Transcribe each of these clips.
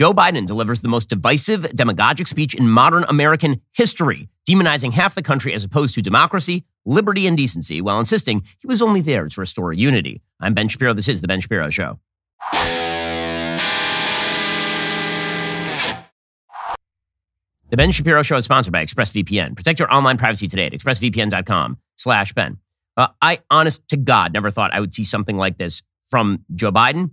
Joe Biden delivers the most divisive, demagogic speech in modern American history, demonizing half the country as opposed to democracy, liberty, and decency, while insisting he was only there to restore unity. I'm Ben Shapiro. This is The Ben Shapiro Show. The Ben Shapiro Show is sponsored by ExpressVPN. Protect your online privacy today at expressvpn.com slash Ben. Uh, I, honest to God, never thought I would see something like this from Joe Biden,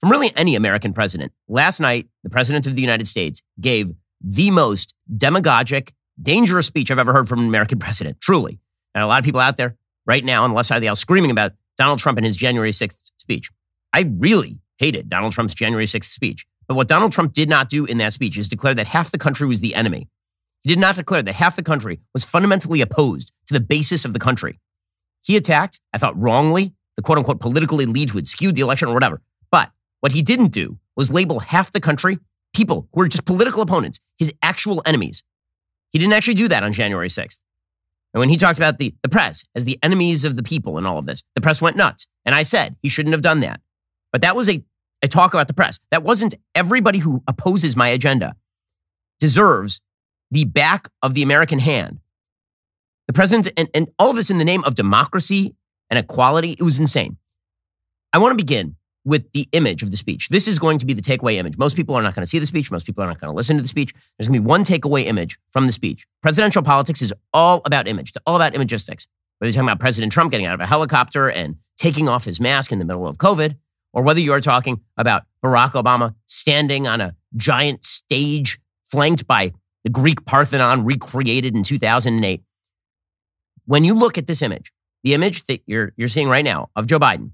from really any American president. Last night, the president of the United States gave the most demagogic, dangerous speech I've ever heard from an American president, truly. And a lot of people out there right now on the left side of the aisle screaming about Donald Trump and his January 6th speech. I really hated Donald Trump's January 6th speech. But what Donald Trump did not do in that speech is declare that half the country was the enemy. He did not declare that half the country was fundamentally opposed to the basis of the country. He attacked, I thought wrongly, the quote unquote political elite who had skewed the election or whatever. What he didn't do was label half the country, people who were just political opponents, his actual enemies. He didn't actually do that on January 6th. And when he talked about the, the press as the enemies of the people and all of this, the press went nuts. And I said he shouldn't have done that. But that was a, a talk about the press. That wasn't everybody who opposes my agenda deserves the back of the American hand. The president, and, and all of this in the name of democracy and equality, it was insane. I want to begin with the image of the speech. This is going to be the takeaway image. Most people are not going to see the speech. Most people are not going to listen to the speech. There's going to be one takeaway image from the speech. Presidential politics is all about image. It's all about imagistics. Whether you're talking about President Trump getting out of a helicopter and taking off his mask in the middle of COVID, or whether you are talking about Barack Obama standing on a giant stage flanked by the Greek Parthenon recreated in 2008. When you look at this image, the image that you're, you're seeing right now of Joe Biden,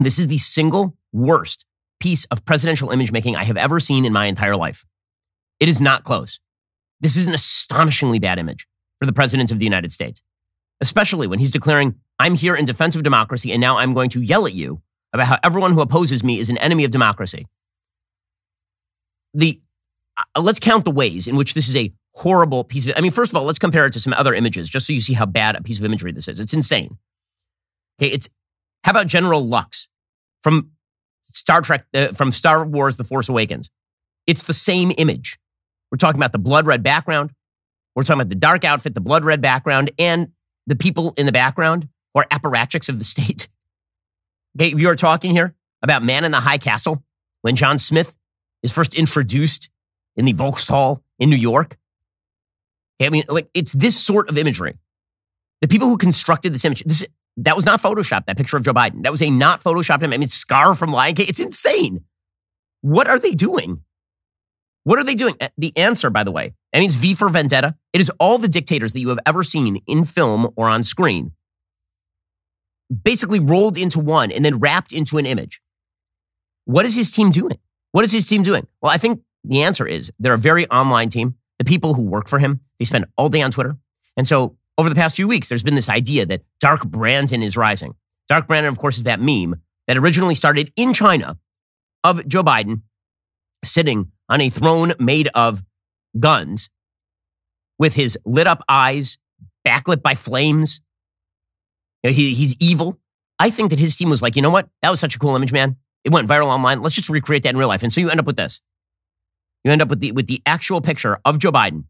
this is the single worst piece of presidential image making I have ever seen in my entire life. It is not close. This is an astonishingly bad image for the president of the United States, especially when he's declaring, I'm here in defense of democracy and now I'm going to yell at you about how everyone who opposes me is an enemy of democracy. The uh, let's count the ways in which this is a horrible piece of. I mean, first of all, let's compare it to some other images, just so you see how bad a piece of imagery this is. It's insane. Okay, it's how about General Hux from Star Trek, uh, from Star Wars: The Force Awakens? It's the same image. We're talking about the blood red background. We're talking about the dark outfit, the blood red background, and the people in the background are apparatchiks of the state. Okay, we are talking here about Man in the High Castle when John Smith is first introduced in the Vauxhall in New York. Okay, I mean, like it's this sort of imagery. The people who constructed this image, this that was not Photoshop. That picture of Joe Biden, that was a not Photoshopped. Him. I mean, Scar from Lion King. It's insane. What are they doing? What are they doing? Uh, the answer, by the way, that means V for Vendetta. It is all the dictators that you have ever seen in film or on screen basically rolled into one and then wrapped into an image. What is his team doing? What is his team doing? Well, I think the answer is they're a very online team. The people who work for him, they spend all day on Twitter. And so over the past few weeks, there's been this idea that Dark Brandon is rising. Dark Brandon, of course, is that meme that originally started in China of Joe Biden sitting on a throne made of guns with his lit up eyes, backlit by flames, know, he, he's evil. I think that his team was like, you know what? That was such a cool image, man. It went viral online. Let's just recreate that in real life. And so you end up with this. You end up with the with the actual picture of Joe Biden.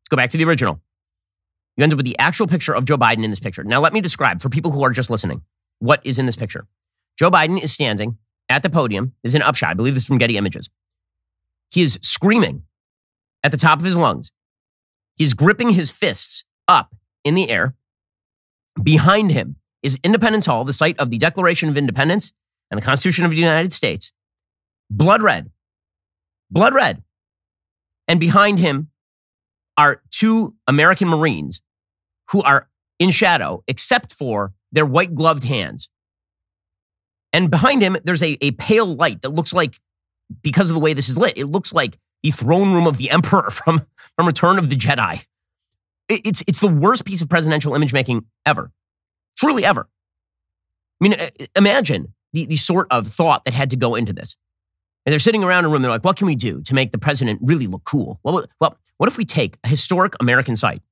Let's go back to the original. You end up with the actual picture of Joe Biden in this picture. Now let me describe for people who are just listening what is in this picture. Joe Biden is standing at the podium. Is an upshot. I believe this is from Getty Images. He is screaming at the top of his lungs. He's gripping his fists up in the air. Behind him is Independence Hall, the site of the Declaration of Independence and the Constitution of the United States. Blood red. Blood red. And behind him are two American Marines who are in shadow, except for their white gloved hands. And behind him, there's a, a pale light that looks like, because of the way this is lit, it looks like the throne room of the Emperor from, from Return of the Jedi. It's, it's the worst piece of presidential image making ever. Truly ever. I mean, imagine the, the sort of thought that had to go into this. And they're sitting around a room, they're like, what can we do to make the president really look cool? Well, well what if we take a historic American site?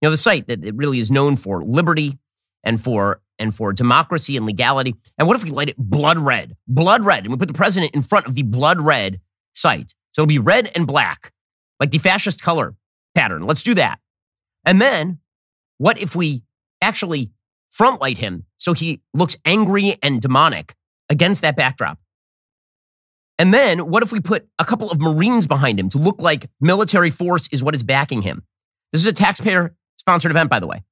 You know, the site that it really is known for liberty and for and for democracy and legality. And what if we light it blood red? Blood red. And we put the president in front of the blood red site. So it'll be red and black, like the fascist color pattern. Let's do that. And then what if we actually front light him so he looks angry and demonic against that backdrop? And then what if we put a couple of Marines behind him to look like military force is what is backing him? This is a taxpayer sponsored event, by the way.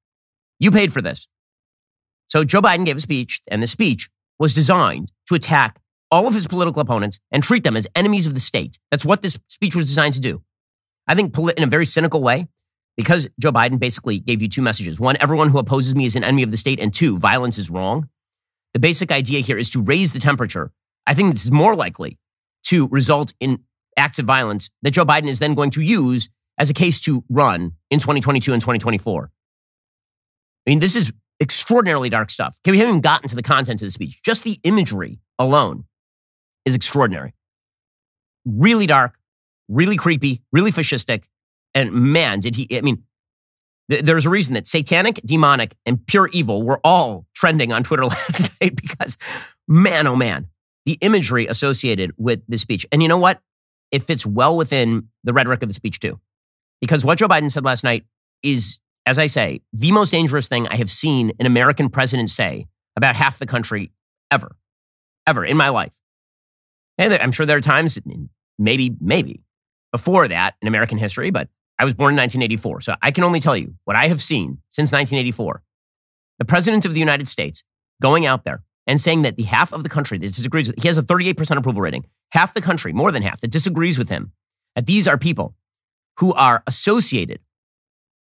You paid for this. So Joe Biden gave a speech, and the speech was designed to attack all of his political opponents and treat them as enemies of the state. That's what this speech was designed to do. I think in a very cynical way, because Joe Biden basically gave you two messages. One, everyone who opposes me is an enemy of the state. And two, violence is wrong. The basic idea here is to raise the temperature. I think this is more likely to result in acts of violence that Joe Biden is then going to use as a case to run in 2022 and 2024. I mean, this is extraordinarily dark stuff. Okay, we haven't even gotten to the content of the speech. Just the imagery alone is extraordinary. Really dark, really creepy, really fascistic. And man, did he, I mean, th- there's a reason that satanic, demonic, and pure evil were all trending on Twitter last night because, man, oh man, the imagery associated with the speech. And you know what? It fits well within the rhetoric of the speech, too. Because what Joe Biden said last night is, as I say, the most dangerous thing I have seen an American president say about half the country ever, ever in my life. And I'm sure there are times, maybe, maybe before that in American history, but I was born in 1984. So I can only tell you what I have seen since 1984. The president of the United States going out there and saying that the half of the country that disagrees with, he has a 38% approval rating, half the country, more than half, that disagrees with him, that these are people who are associated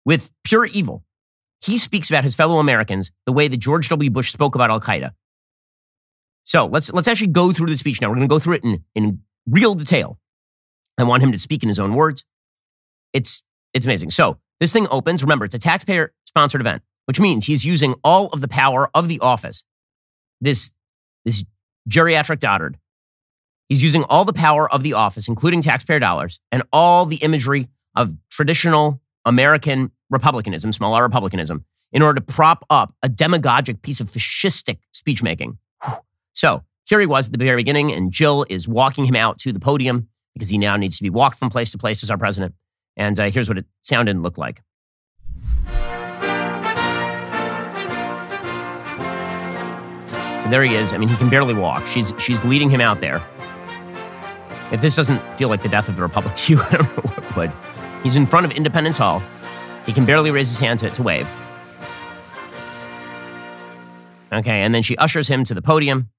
with pure evil. He speaks about his fellow Americans the way that George W. Bush spoke about Al Qaeda. So let's let's actually go through the speech now. We're going to go through it in, in real detail. I want him to speak in his own words. It's it's amazing. So this thing opens. Remember, it's a taxpayer sponsored event, which means he's using all of the power of the office. This this geriatric dotard. He's using all the power of the office, including taxpayer dollars, and all the imagery of traditional American republicanism, small r republicanism, in order to prop up a demagogic piece of fascistic speech making. So here he was at the very beginning, and Jill is walking him out to the podium because he now needs to be walked from place to place as our president. And uh, here's what it sounded and looked like. So there he is. I mean, he can barely walk. She's she's leading him out there. If this doesn't feel like the death of the republic to you, I don't know what would. He's in front of Independence Hall. He can barely raise his hand to, to wave. Okay, and then she ushers him to the podium,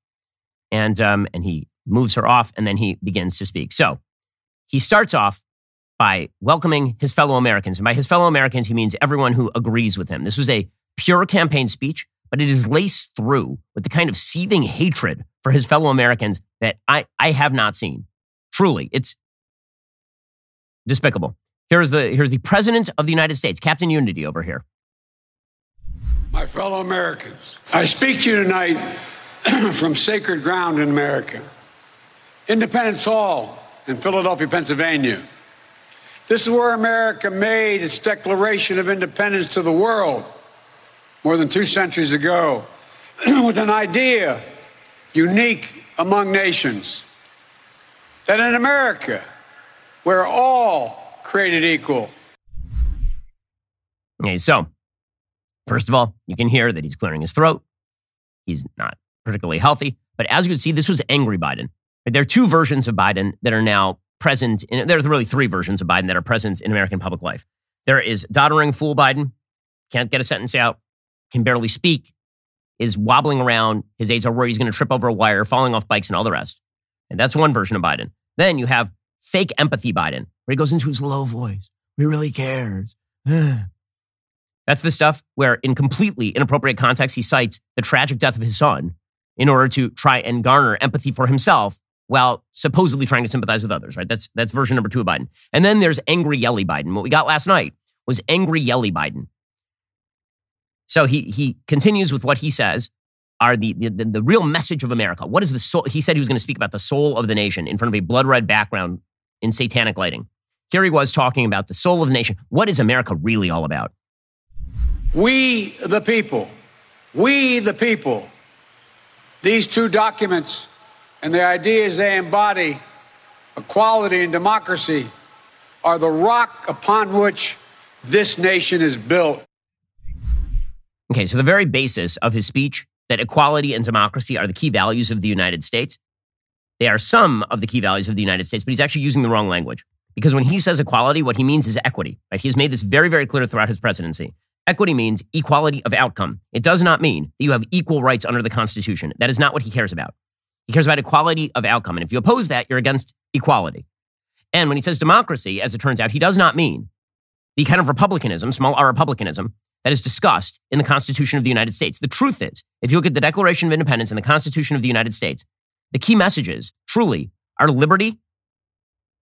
and um, and he moves her off, and then he begins to speak. So he starts off by welcoming his fellow Americans. And by his fellow Americans, he means everyone who agrees with him. This was a pure campaign speech, but it is laced through with the kind of seething hatred for his fellow Americans that I, I have not seen. Truly, it's despicable. Here's the, here's the President of the United States, Captain Unity over here. My fellow Americans, I speak to you tonight from sacred ground in America. Independence Hall in Philadelphia, Pennsylvania. This is where America made its Declaration of Independence to the world more than two centuries ago with an idea unique among nations that in America, we're all created equal. Okay, so first of all, you can hear that he's clearing his throat. He's not particularly healthy. But as you can see, this was angry Biden. There are two versions of Biden that are now present. In, are really three versions of Biden that are present in American public life. There is doddering fool Biden, can't get a sentence out, can barely speak, is wobbling around. His aides are worried he's going to trip over a wire, falling off bikes, and all the rest. And that's one version of Biden. Then you have fake empathy Biden, where he goes into his low voice. He really cares. That's the stuff where, in completely inappropriate context, he cites the tragic death of his son in order to try and garner empathy for himself while supposedly trying to sympathize with others, right? That's that's version number two of Biden. And then there's angry yelly Biden. What we got last night was angry yelly Biden. So he he continues with what he says are the, the, the real message of America. What is the soul? He said he was going to speak about the soul of the nation in front of a blood red background in satanic lighting. Here he was talking about the soul of the nation. What is America really all about? We the people, we the people these two documents and the ideas they embody equality, and democracy are the rock upon which this nation is built. Okay, so the very basis of his speech that equality and democracy are the key values of the United States. They are some of the key values of the United States, but he's actually using the wrong language. Because when he says equality, what he means is equity. Right? He has made this very, very clear throughout his presidency. Equity means equality of outcome. It does not mean that you have equal rights under the Constitution. That is not what he cares about. He cares about equality of outcome. And if you oppose that, you're against equality. And when he says democracy, as it turns out, he does not mean the kind of republicanism, small r republicanism, that is discussed in the Constitution of the United States. The truth is, if you look at the Declaration of Independence and the Constitution of the United States, the key messages truly are liberty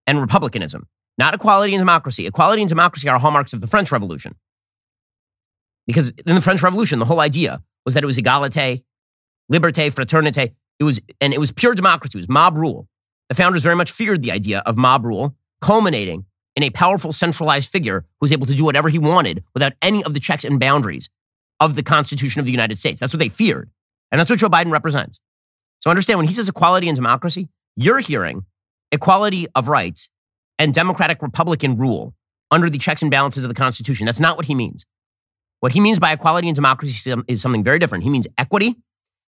and republicanism, not equality and democracy. Equality and democracy are hallmarks of the French Revolution. Because in the French Revolution, the whole idea was that it was egalite, liberté, fraternité. It was, and it was pure democracy. It was mob rule. The founders very much feared the idea of mob rule, culminating in a powerful centralized figure who was able to do whatever he wanted without any of the checks and boundaries of the Constitution of the United States. That's what they feared. And that's what Joe Biden represents. So understand when he says equality and democracy, you're hearing equality of rights and democratic republican rule under the checks and balances of the Constitution. That's not what he means. What he means by equality and democracy is something very different. He means equity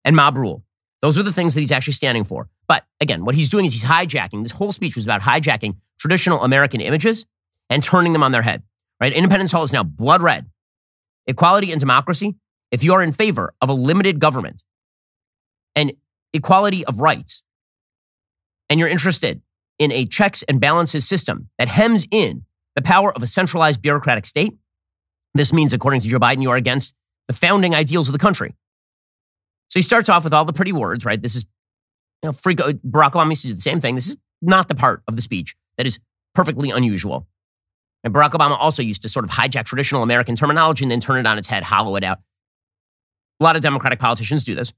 and mob rule. Those are the things that he's actually standing for. But again, what he's doing is he's hijacking. This whole speech was about hijacking traditional American images and turning them on their head. Right? Independence Hall is now blood red. Equality and democracy. If you are in favor of a limited government and equality of rights, and you're interested in a checks and balances system that hems in the power of a centralized bureaucratic state, this means, according to Joe Biden, you are against the founding ideals of the country. So he starts off with all the pretty words, right? This is, you know, freak, Barack Obama used to do the same thing. This is not the part of the speech that is perfectly unusual. And Barack Obama also used to sort of hijack traditional American terminology and then turn it on its head, hollow it out. A lot of Democratic politicians do this.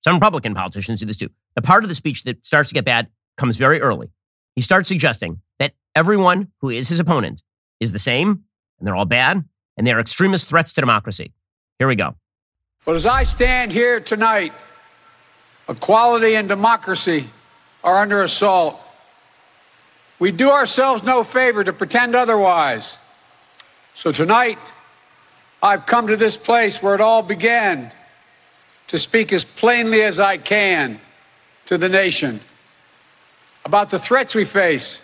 Some Republican politicians do this too. The part of the speech that starts to get bad comes very early. He starts suggesting that everyone who is his opponent is the same and they're all bad and they're extremist threats to democracy. Here we go. But as I stand here tonight, equality and democracy are under assault. We do ourselves no favor to pretend otherwise. So tonight, I've come to this place where it all began to speak as plainly as I can to the nation about the threats we face.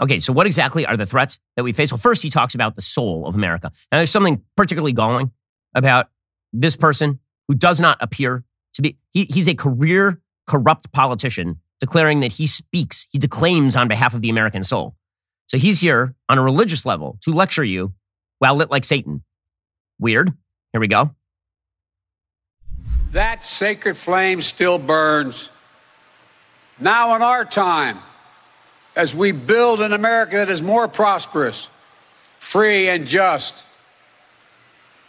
Okay, so what exactly are the threats that we face? Well, first, he talks about the soul of America. Now, there's something particularly galling about this person who does not appear to be, he, he's a career corrupt politician declaring that he speaks, he declaims on behalf of the American soul. So he's here on a religious level to lecture you while lit like Satan. Weird. Here we go. That sacred flame still burns. Now, in our time, as we build an America that is more prosperous, free, and just,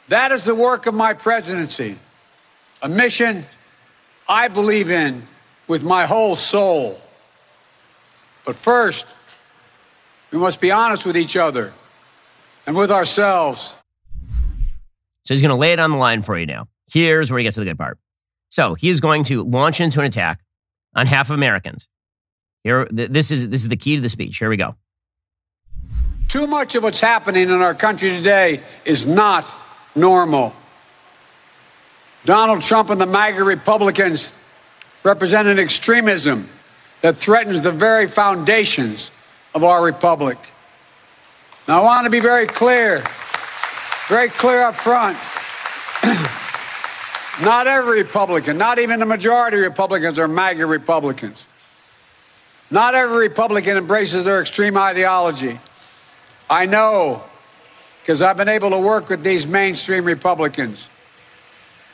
that is the work of my presidency, a mission I believe in with my whole soul. But first, we must be honest with each other and with ourselves. So he's going to lay it on the line for you now. Here's where he gets to the good part. So he is going to launch into an attack on half of Americans. Here, this is this is the key to the speech. Here we go. Too much of what's happening in our country today is not normal. Donald Trump and the MAGA Republicans represent an extremism that threatens the very foundations of our republic. Now, I want to be very clear, very clear up front. not every Republican, not even the majority of Republicans are MAGA Republicans. Not every Republican embraces their extreme ideology. I know because I've been able to work with these mainstream Republicans.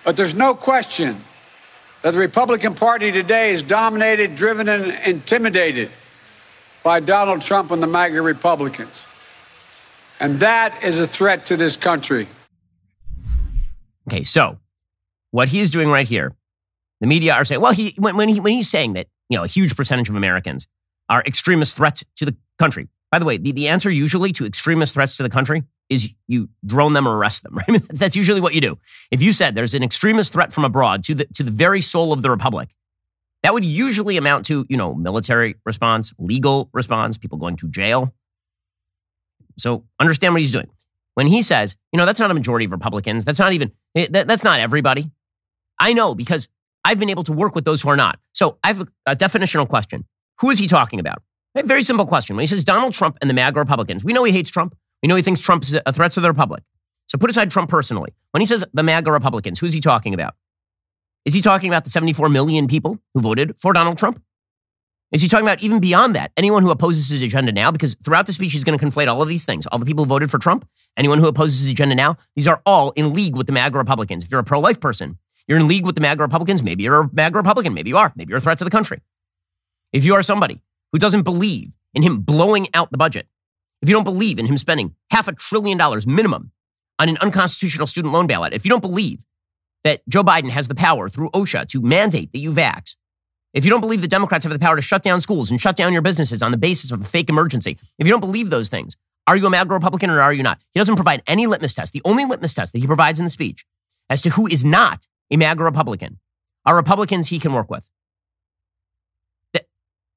But there's no question that the Republican Party today is dominated, driven, and intimidated by Donald Trump and the MAGA Republicans. And that is a threat to this country. Okay, so what he is doing right here, the media are saying, well, he when, when he when he's saying that you know a huge percentage of Americans are extremist threats to the country. By the way, the, the answer usually to extremist threats to the country is you drone them or arrest them. Right? That's usually what you do. If you said there's an extremist threat from abroad to the to the very soul of the republic, That would usually amount to, you know, military response, legal response, people going to jail. So understand what he's doing. When he says, you know, that's not a majority of Republicans, that's not even, eh, that's not everybody. I know because I've been able to work with those who are not. So I have a, a definitional question. Who is he talking about? A very simple question. When he says Donald Trump and the MAGA Republicans, we know he hates Trump. We know he thinks Trump is uh, a threat to the Republic. So put aside Trump personally. When he says the MAGA Republicans, who's he talking about? Is he talking about the 74 million people who voted for Donald Trump? Is he talking about even beyond that, anyone who opposes his agenda now? Because throughout the speech, he's going to conflate all of these things. All the people who voted for Trump, anyone who opposes his agenda now, these are all in league with the MAGA Republicans. If you're a pro life person, you're in league with the MAGA Republicans. Maybe you're a MAGA Republican. Maybe you are. Maybe you're a threat to the country. If you are somebody who doesn't believe in him blowing out the budget, if you don't believe in him spending half a trillion dollars minimum on an unconstitutional student loan bailout, if you don't believe that Joe Biden has the power through OSHA to mandate that you vax, if you don't believe the Democrats have the power to shut down schools and shut down your businesses on the basis of a fake emergency, if you don't believe those things, are you a MAGA Republican or are you not? He doesn't provide any litmus test. The only litmus test that he provides in the speech as to who is not a MAGA Republican are Republicans he can work with.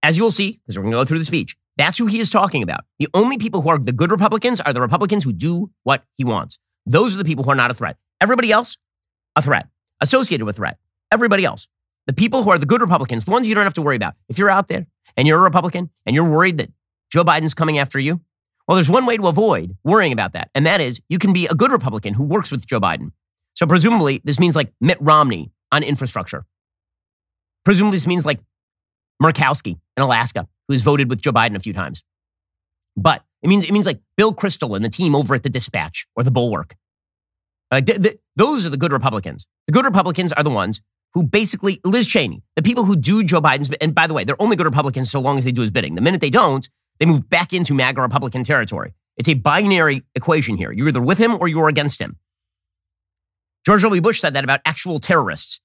As you will see, because we're going to go through the speech, that's who he is talking about. The only people who are the good Republicans are the Republicans who do what he wants. Those are the people who are not a threat. Everybody else, a threat, associated with threat. Everybody else. The people who are the good Republicans, the ones you don't have to worry about. If you're out there and you're a Republican and you're worried that Joe Biden's coming after you, well, there's one way to avoid worrying about that, and that is you can be a good Republican who works with Joe Biden. So presumably, this means like Mitt Romney on infrastructure. Presumably, this means like Murkowski in Alaska, who has voted with Joe Biden a few times. But it means it means like Bill Kristol and the team over at the Dispatch or the Bulwark. Like th- th- those are the good Republicans. The good Republicans are the ones who basically Liz Cheney, the people who do Joe Biden's. And by the way, they're only good Republicans so long as they do his bidding. The minute they don't, they move back into MAGA Republican territory. It's a binary equation here. You're either with him or you're against him. George W. Bush said that about actual terrorists.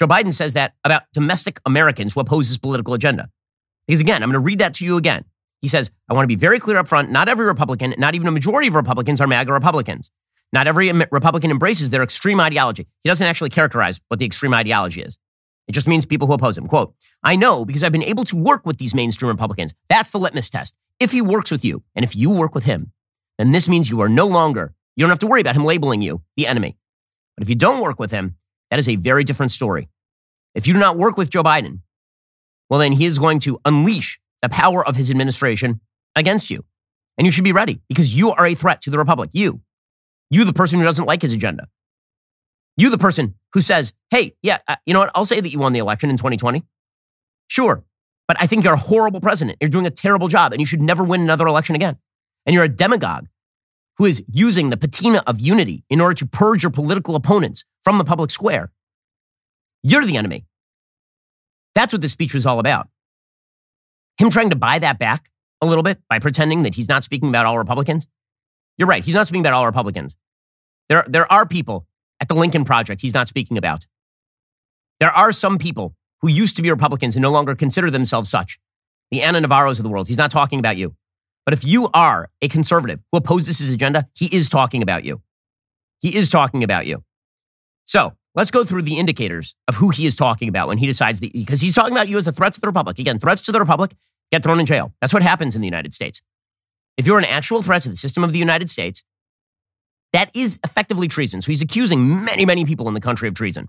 Joe Biden says that about domestic Americans who oppose his political agenda. Because again, I'm going to read that to you again. He says, I want to be very clear up front. Not every Republican, not even a majority of Republicans are MAGA Republicans. Not every Republican embraces their extreme ideology. He doesn't actually characterize what the extreme ideology is. It just means people who oppose him. Quote, I know because I've been able to work with these mainstream Republicans. That's the litmus test. If he works with you and if you work with him, then this means you are no longer, you don't have to worry about him labeling you the enemy. But if you don't work with him, that is a very different story. If you do not work with Joe Biden, well, then he is going to unleash the power of his administration against you. And you should be ready because you are a threat to the Republic. You, you, the person who doesn't like his agenda. You, the person who says, hey, yeah, uh, you know what? I'll say that you won the election in 2020. Sure. But I think you're a horrible president. You're doing a terrible job and you should never win another election again. And you're a demagogue who is using the patina of unity in order to purge your political opponents from the public square. You're the enemy. That's what this speech was all about. Him trying to buy that back a little bit by pretending that he's not speaking about all Republicans. You're right. He's not speaking about all Republicans. There, there are people at the Lincoln Project he's not speaking about. There are some people who used to be Republicans and no longer consider themselves such. The Ana Navarros of the world. He's not talking about you. But if you are a conservative who opposes his agenda, he is talking about you. He is talking about you. So let's go through the indicators of who he is talking about when he decides that, because he's talking about you as a threat to the Republic. Again, threats to the Republic get thrown in jail. That's what happens in the United States. If you're an actual threat to the system of the United States, that is effectively treason. So he's accusing many, many people in the country of treason.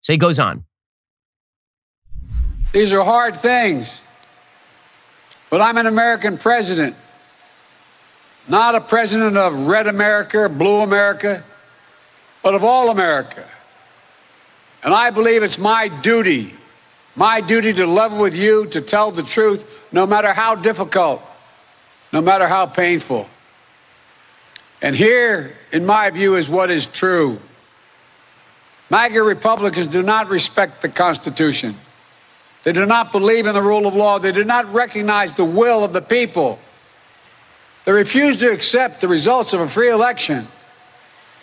So he goes on. These are hard things. But I'm an American president, not a president of red America, blue America, but of all America. And I believe it's my duty, my duty to level with you, to tell the truth, no matter how difficult, no matter how painful. And here, in my view, is what is true. MAGA Republicans do not respect the Constitution. They do not believe in the rule of law. They do not recognize the will of the people. They refuse to accept the results of a free election.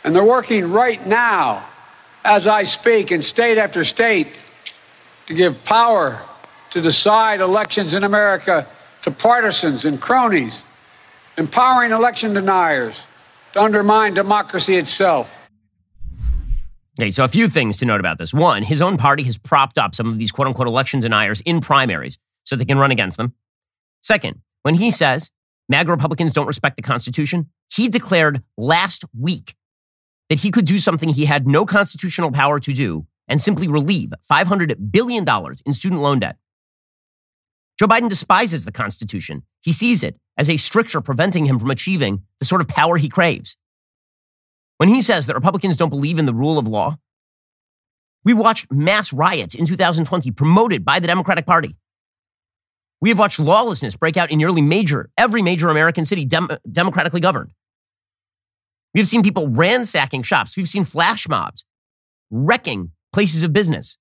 And they're working right now, as I speak, in state after state, to give power to decide elections in America to partisans and cronies, empowering election deniers to undermine democracy itself. Okay, so a few things to note about this. One, his own party has propped up some of these quote unquote election deniers in primaries so they can run against them. Second, when he says MAGA Republicans don't respect the Constitution, he declared last week that he could do something he had no constitutional power to do and simply relieve $500 billion in student loan debt. Joe Biden despises the Constitution. He sees it as a stricture preventing him from achieving the sort of power he craves. When he says that Republicans don't believe in the rule of law, we watched mass riots in 2020 promoted by the Democratic Party. We have watched lawlessness break out in nearly major, every major American city dem- democratically governed. We've seen people ransacking shops. We've seen flash mobs wrecking places of business,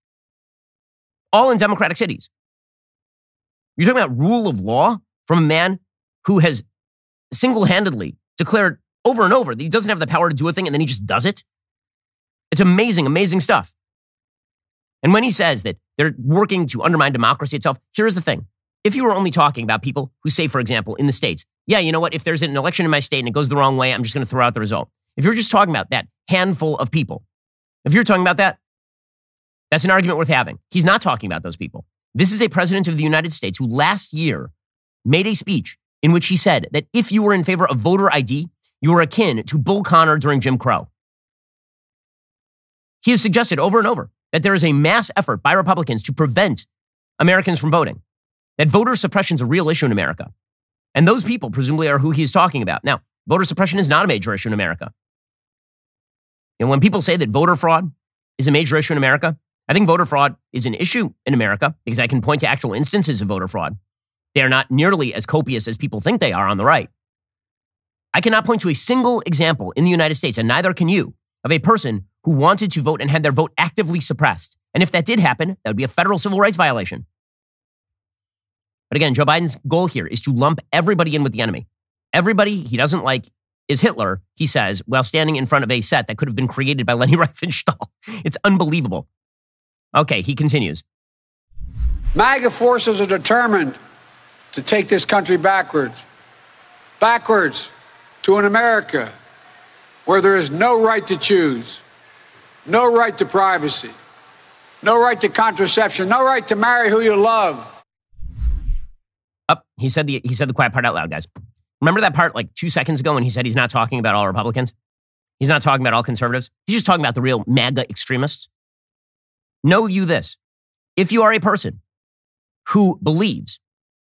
all in democratic cities. You're talking about rule of law from a man who has single handedly declared over and over that he doesn't have the power to do a thing and then he just does it. It's amazing, amazing stuff. And when he says that they're working to undermine democracy itself, here's the thing. If you were only talking about people who say, for example, in the States, yeah, you know what, if there's an election in my state and it goes the wrong way, I'm just going to throw out the result. If you're just talking about that handful of people, if you're talking about that, that's an argument worth having. He's not talking about those people. This is a president of the United States who last year made a speech in which he said that if you were in favor of voter ID, you were akin to Bull Connor during Jim Crow. He has suggested over and over that there is a mass effort by Republicans to prevent Americans from voting, that voter suppression is a real issue in America. And those people, presumably, are who he's talking about. Now, voter suppression is not a major issue in America. And when people say that voter fraud is a major issue in America, I think voter fraud is an issue in America because I can point to actual instances of voter fraud. They are not nearly as copious as people think they are on the right. I cannot point to a single example in the United States, and neither can you, of a person who wanted to vote and had their vote actively suppressed. And if that did happen, that would be a federal civil rights violation. But again, Joe Biden's goal here is to lump everybody in with the enemy. Everybody he doesn't like is Hitler, he says, while standing in front of a set that could have been created by Leni Riefenstahl. It's unbelievable. Okay, he continues. MAGA forces are determined to take this country backwards. Backwards to an America where there is no right to choose, no right to privacy, no right to contraception, no right to marry who you love, up. he said the he said the quiet part out loud, guys. Remember that part like two seconds ago when he said he's not talking about all Republicans? He's not talking about all conservatives. He's just talking about the real MAGA extremists. Know you this. If you are a person who believes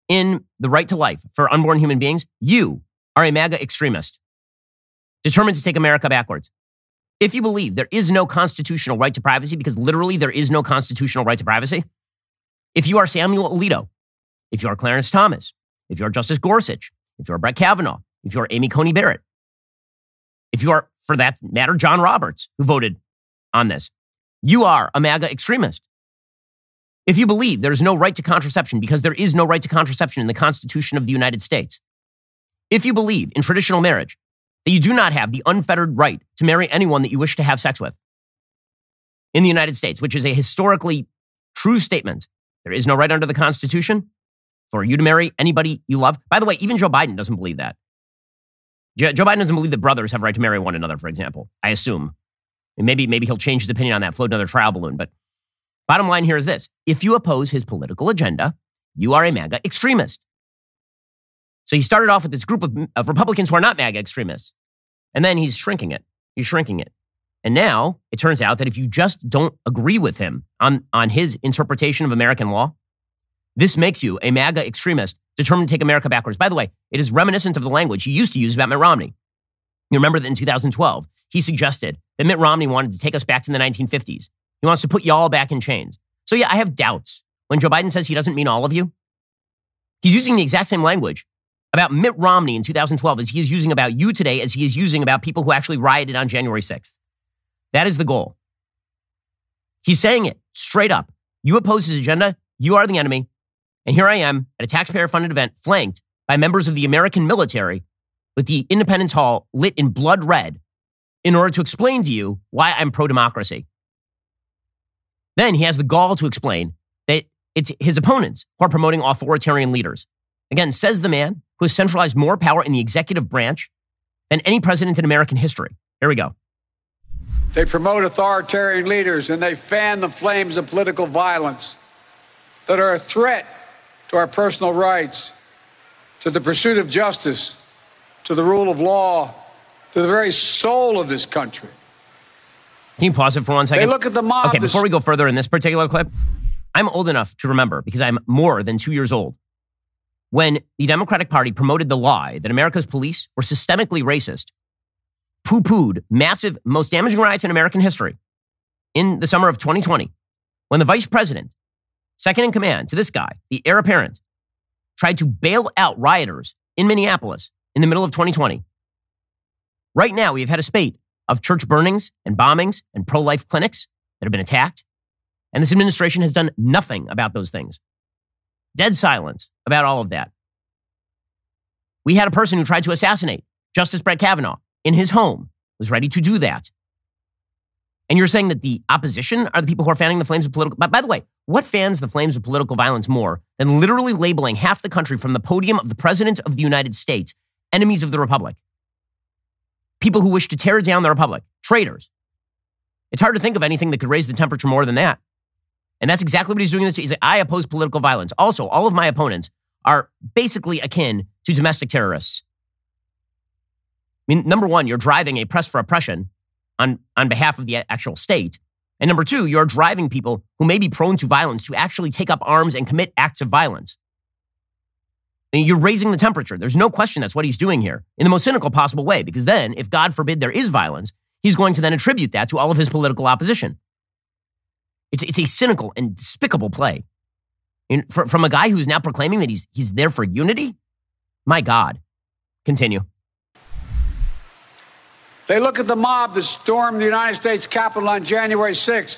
in the right to life for unborn human beings, you are a MAGA extremist, determined to take America backwards. If you believe there is no constitutional right to privacy, because literally there is no constitutional right to privacy, if you are Samuel Alito, if you are Clarence Thomas, if you are Justice Gorsuch, if you are Brett Kavanaugh, if you are Amy Coney Barrett, if you are, for that matter, John Roberts, who voted on this, you are a MAGA extremist. If you believe there is no right to contraception because there is no right to contraception in the Constitution of the United States, if you believe in traditional marriage, that you do not have the unfettered right to marry anyone that you wish to have sex with in the United States, which is a historically true statement, there is no right under the Constitution for you to marry anybody you love. By the way, even Joe Biden doesn't believe that. Joe Biden doesn't believe that brothers have a right to marry one another, for example. I assume. And maybe, maybe he'll change his opinion on that, float another trial balloon. But bottom line here is this if you oppose his political agenda, you are a MAGA extremist. So he started off with this group of, of Republicans who are not MAGA extremists. And then he's shrinking it. He's shrinking it. And now it turns out that if you just don't agree with him on, on his interpretation of American law, this makes you a MAGA extremist determined to take America backwards. By the way, it is reminiscent of the language he used to use about Mitt Romney. You remember that in 2012, he suggested that Mitt Romney wanted to take us back to the 1950s. He wants to put y'all back in chains. So, yeah, I have doubts. When Joe Biden says he doesn't mean all of you, he's using the exact same language about Mitt Romney in 2012 as he is using about you today, as he is using about people who actually rioted on January 6th. That is the goal. He's saying it straight up. You oppose his agenda, you are the enemy. And here I am at a taxpayer funded event flanked by members of the American military with the Independence Hall lit in blood red in order to explain to you why I'm pro democracy. Then he has the gall to explain that it's his opponents who are promoting authoritarian leaders. Again, says the man who has centralized more power in the executive branch than any president in American history. Here we go. They promote authoritarian leaders and they fan the flames of political violence that are a threat to our personal rights, to the pursuit of justice, to the rule of law, to the very soul of this country. Can you pause it for one second? They look at the mob. Okay, before we go further in this particular clip, I'm old enough to remember because I'm more than two years old when the Democratic Party promoted the lie that America's police were systemically racist, poo pooed massive, most damaging riots in American history in the summer of 2020, when the vice president, second in command to this guy, the heir apparent, tried to bail out rioters in Minneapolis in the middle of 2020. Right now, we've had a spate of church burnings and bombings and pro life clinics that have been attacked. And this administration has done nothing about those things. Dead silence about all of that. We had a person who tried to assassinate Justice Brett Kavanaugh in his home, was ready to do that. And you're saying that the opposition are the people who are fanning the flames of political. But by the way, what fans the flames of political violence more than literally labeling half the country from the podium of the President of the United States enemies of the Republic? People who wish to tear down the Republic, traitors. It's hard to think of anything that could raise the temperature more than that. And that's exactly what he's doing. This he's like, I oppose political violence. Also, all of my opponents are basically akin to domestic terrorists. I mean, number one, you're driving a press for oppression on, on behalf of the actual state. And number two, you're driving people who may be prone to violence to actually take up arms and commit acts of violence. Mean, you're raising the temperature. There's no question that's what he's doing here in the most cynical possible way, because then, if God forbid there is violence, he's going to then attribute that to all of his political opposition. It's, it's a cynical and despicable play. And for, from a guy who's now proclaiming that he's, he's there for unity? My God. Continue. They look at the mob that stormed the United States Capitol on January 6th,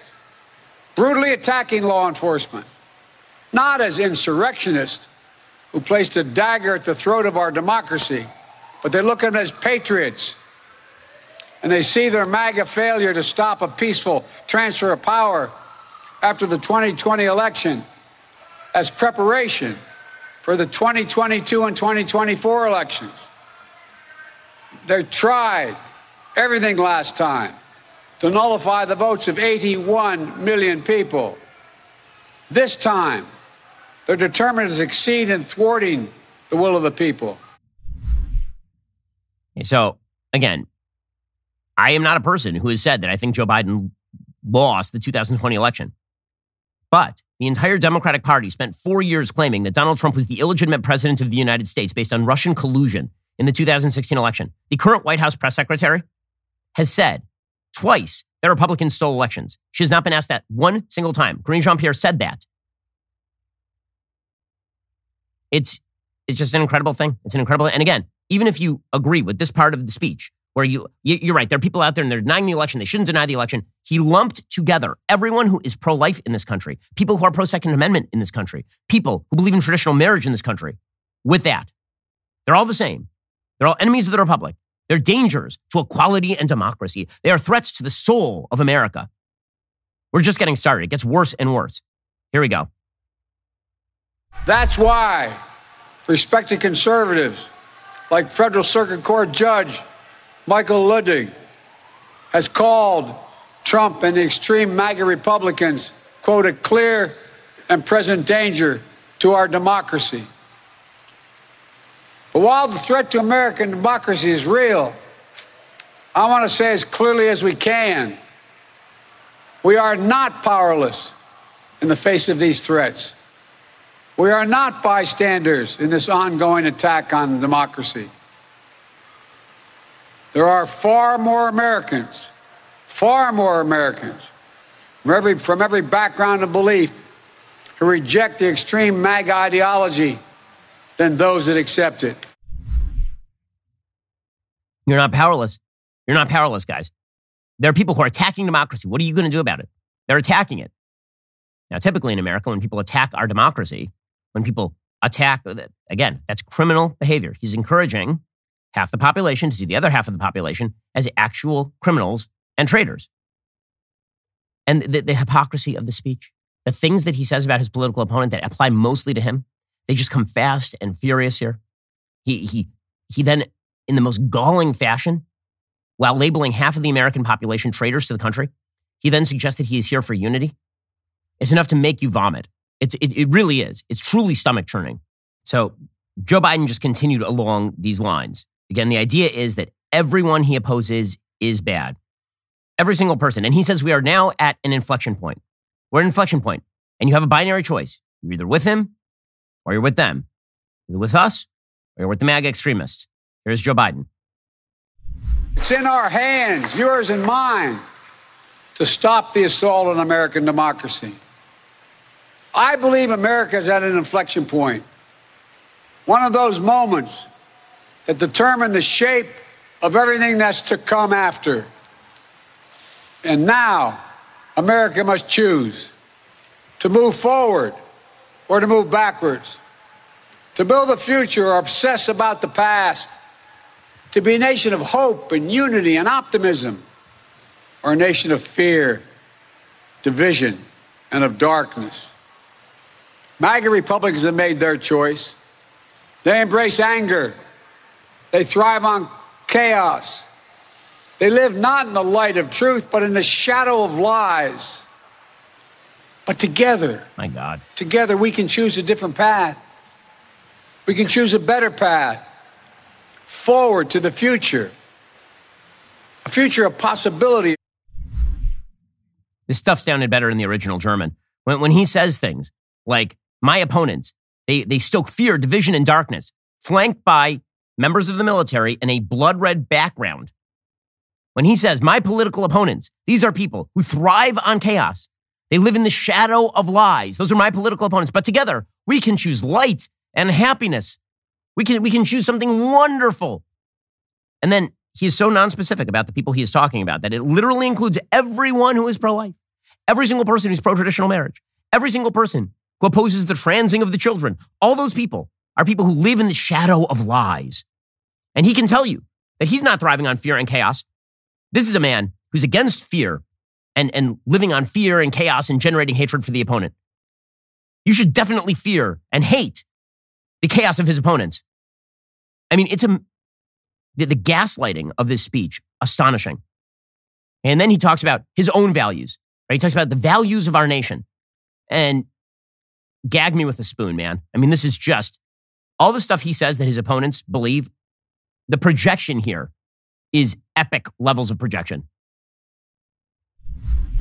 brutally attacking law enforcement, not as insurrectionists who placed a dagger at the throat of our democracy, but they look at them as patriots. And they see their MAGA failure to stop a peaceful transfer of power after the 2020 election as preparation for the 2022 and 2024 elections. They're tried everything last time to nullify the votes of 81 million people. This time, they're determined to succeed in thwarting the will of the people. So, again, I am not a person who has said that I think Joe Biden lost the 2020 election. But the entire Democratic Party spent four years claiming that Donald Trump was the illegitimate president of the United States based on Russian collusion in the 2016 election. The current White House press secretary has said twice that Republicans stole elections. She has not been asked that one single time. Karine Jean Pierre said that. It's, it's just an incredible thing. It's an incredible, and again, even if you agree with this part of the speech, where you, you're right, there are people out there and they're denying the election. They shouldn't deny the election. He lumped together everyone who is pro life in this country, people who are pro Second Amendment in this country, people who believe in traditional marriage in this country with that. They're all the same. They're all enemies of the Republic. They're dangers to equality and democracy. They are threats to the soul of America. We're just getting started. It gets worse and worse. Here we go. That's why respected conservatives like Federal Circuit Court Judge Michael Luttig has called Trump and the extreme MAGA Republicans, quote, a clear and present danger to our democracy. But while the threat to American democracy is real, I want to say as clearly as we can we are not powerless in the face of these threats. We are not bystanders in this ongoing attack on democracy. There are far more Americans, far more Americans from every, from every background and belief who reject the extreme MAGA ideology than those that accept it. You're not powerless. You're not powerless, guys. There are people who are attacking democracy. What are you going to do about it? They're attacking it. Now, typically in America, when people attack our democracy, when people attack, again, that's criminal behavior. He's encouraging half the population to see the other half of the population as actual criminals and traitors. And the, the hypocrisy of the speech, the things that he says about his political opponent that apply mostly to him, they just come fast and furious here. He, he, he then, in the most galling fashion, while labeling half of the American population traitors to the country. He then suggested he is here for unity. It's enough to make you vomit. It's, it, it really is. It's truly stomach churning. So Joe Biden just continued along these lines. Again, the idea is that everyone he opposes is bad. Every single person. And he says we are now at an inflection point. We're at an inflection point, and you have a binary choice. You're either with him or you're with them. With us or you're with the MAGA extremists. Here's Joe Biden. It's in our hands, yours and mine, to stop the assault on American democracy. I believe America is at an inflection. One of those moments that determine the shape of everything that's to come after. And now, America must choose to move forward or to move backwards, to build a future or obsess about the past, to be a nation of hope and unity and optimism, or a nation of fear, division, and of darkness. MAGA Republicans have made their choice. They embrace anger. They thrive on chaos. They live not in the light of truth, but in the shadow of lies. But together, my God, together we can choose a different path. We can choose a better path forward to the future, a future of possibility. This stuff sounded better in the original German. When, when he says things like, my opponents, they, they stoke fear, division, and darkness, flanked by members of the military in a blood red background when he says, My political opponents, these are people who thrive on chaos. They live in the shadow of lies. Those are my political opponents. But together, we can choose light and happiness. We can, we can choose something wonderful. And then he is so nonspecific about the people he is talking about that it literally includes everyone who is pro life, every single person who's pro traditional marriage, every single person who opposes the transing of the children. All those people are people who live in the shadow of lies. And he can tell you that he's not thriving on fear and chaos. This is a man who's against fear and, and living on fear and chaos and generating hatred for the opponent. You should definitely fear and hate the chaos of his opponents. I mean, it's a, the, the gaslighting of this speech, astonishing. And then he talks about his own values. Right? He talks about the values of our nation. And gag me with a spoon, man. I mean, this is just all the stuff he says that his opponents believe. The projection here is epic levels of projection.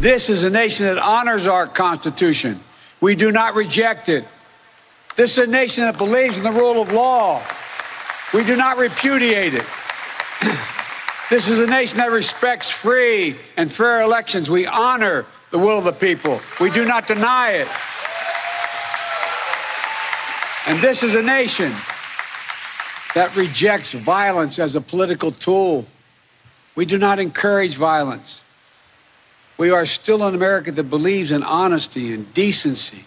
This is a nation that honors our Constitution. We do not reject it. This is a nation that believes in the rule of law. We do not repudiate it. this is a nation that respects free and fair elections. We honor the will of the people. We do not deny it. And this is a nation that rejects violence as a political tool. We do not encourage violence. We are still an America that believes in honesty and decency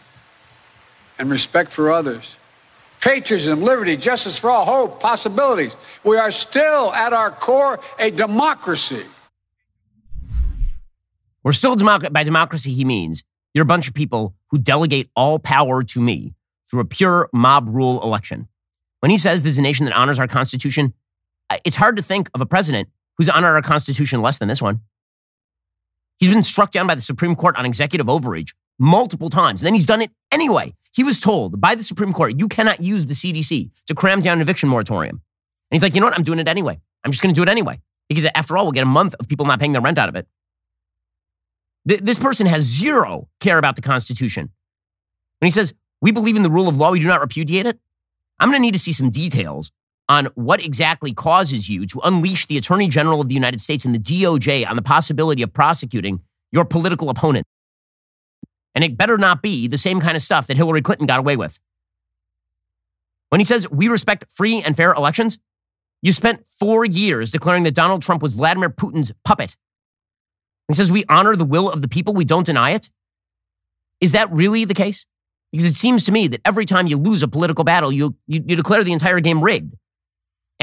and respect for others. Patriotism, liberty, justice for all, hope, possibilities. We are still at our core a democracy. We're still by democracy, he means you're a bunch of people who delegate all power to me through a pure mob rule election. When he says there's a nation that honors our Constitution, it's hard to think of a president who's honored our Constitution less than this one. He's been struck down by the Supreme Court on executive overreach multiple times, and then he's done it anyway. He was told by the Supreme Court, you cannot use the CDC to cram down an eviction moratorium. And he's like, you know what? I'm doing it anyway. I'm just going to do it anyway. Because after all, we'll get a month of people not paying their rent out of it. This person has zero care about the Constitution. When he says, we believe in the rule of law, we do not repudiate it, I'm going to need to see some details on what exactly causes you to unleash the Attorney General of the United States and the DOJ on the possibility of prosecuting your political opponent. And it better not be the same kind of stuff that Hillary Clinton got away with. When he says we respect free and fair elections, you spent four years declaring that Donald Trump was Vladimir Putin's puppet. He says we honor the will of the people, we don't deny it. Is that really the case? Because it seems to me that every time you lose a political battle, you, you, you declare the entire game rigged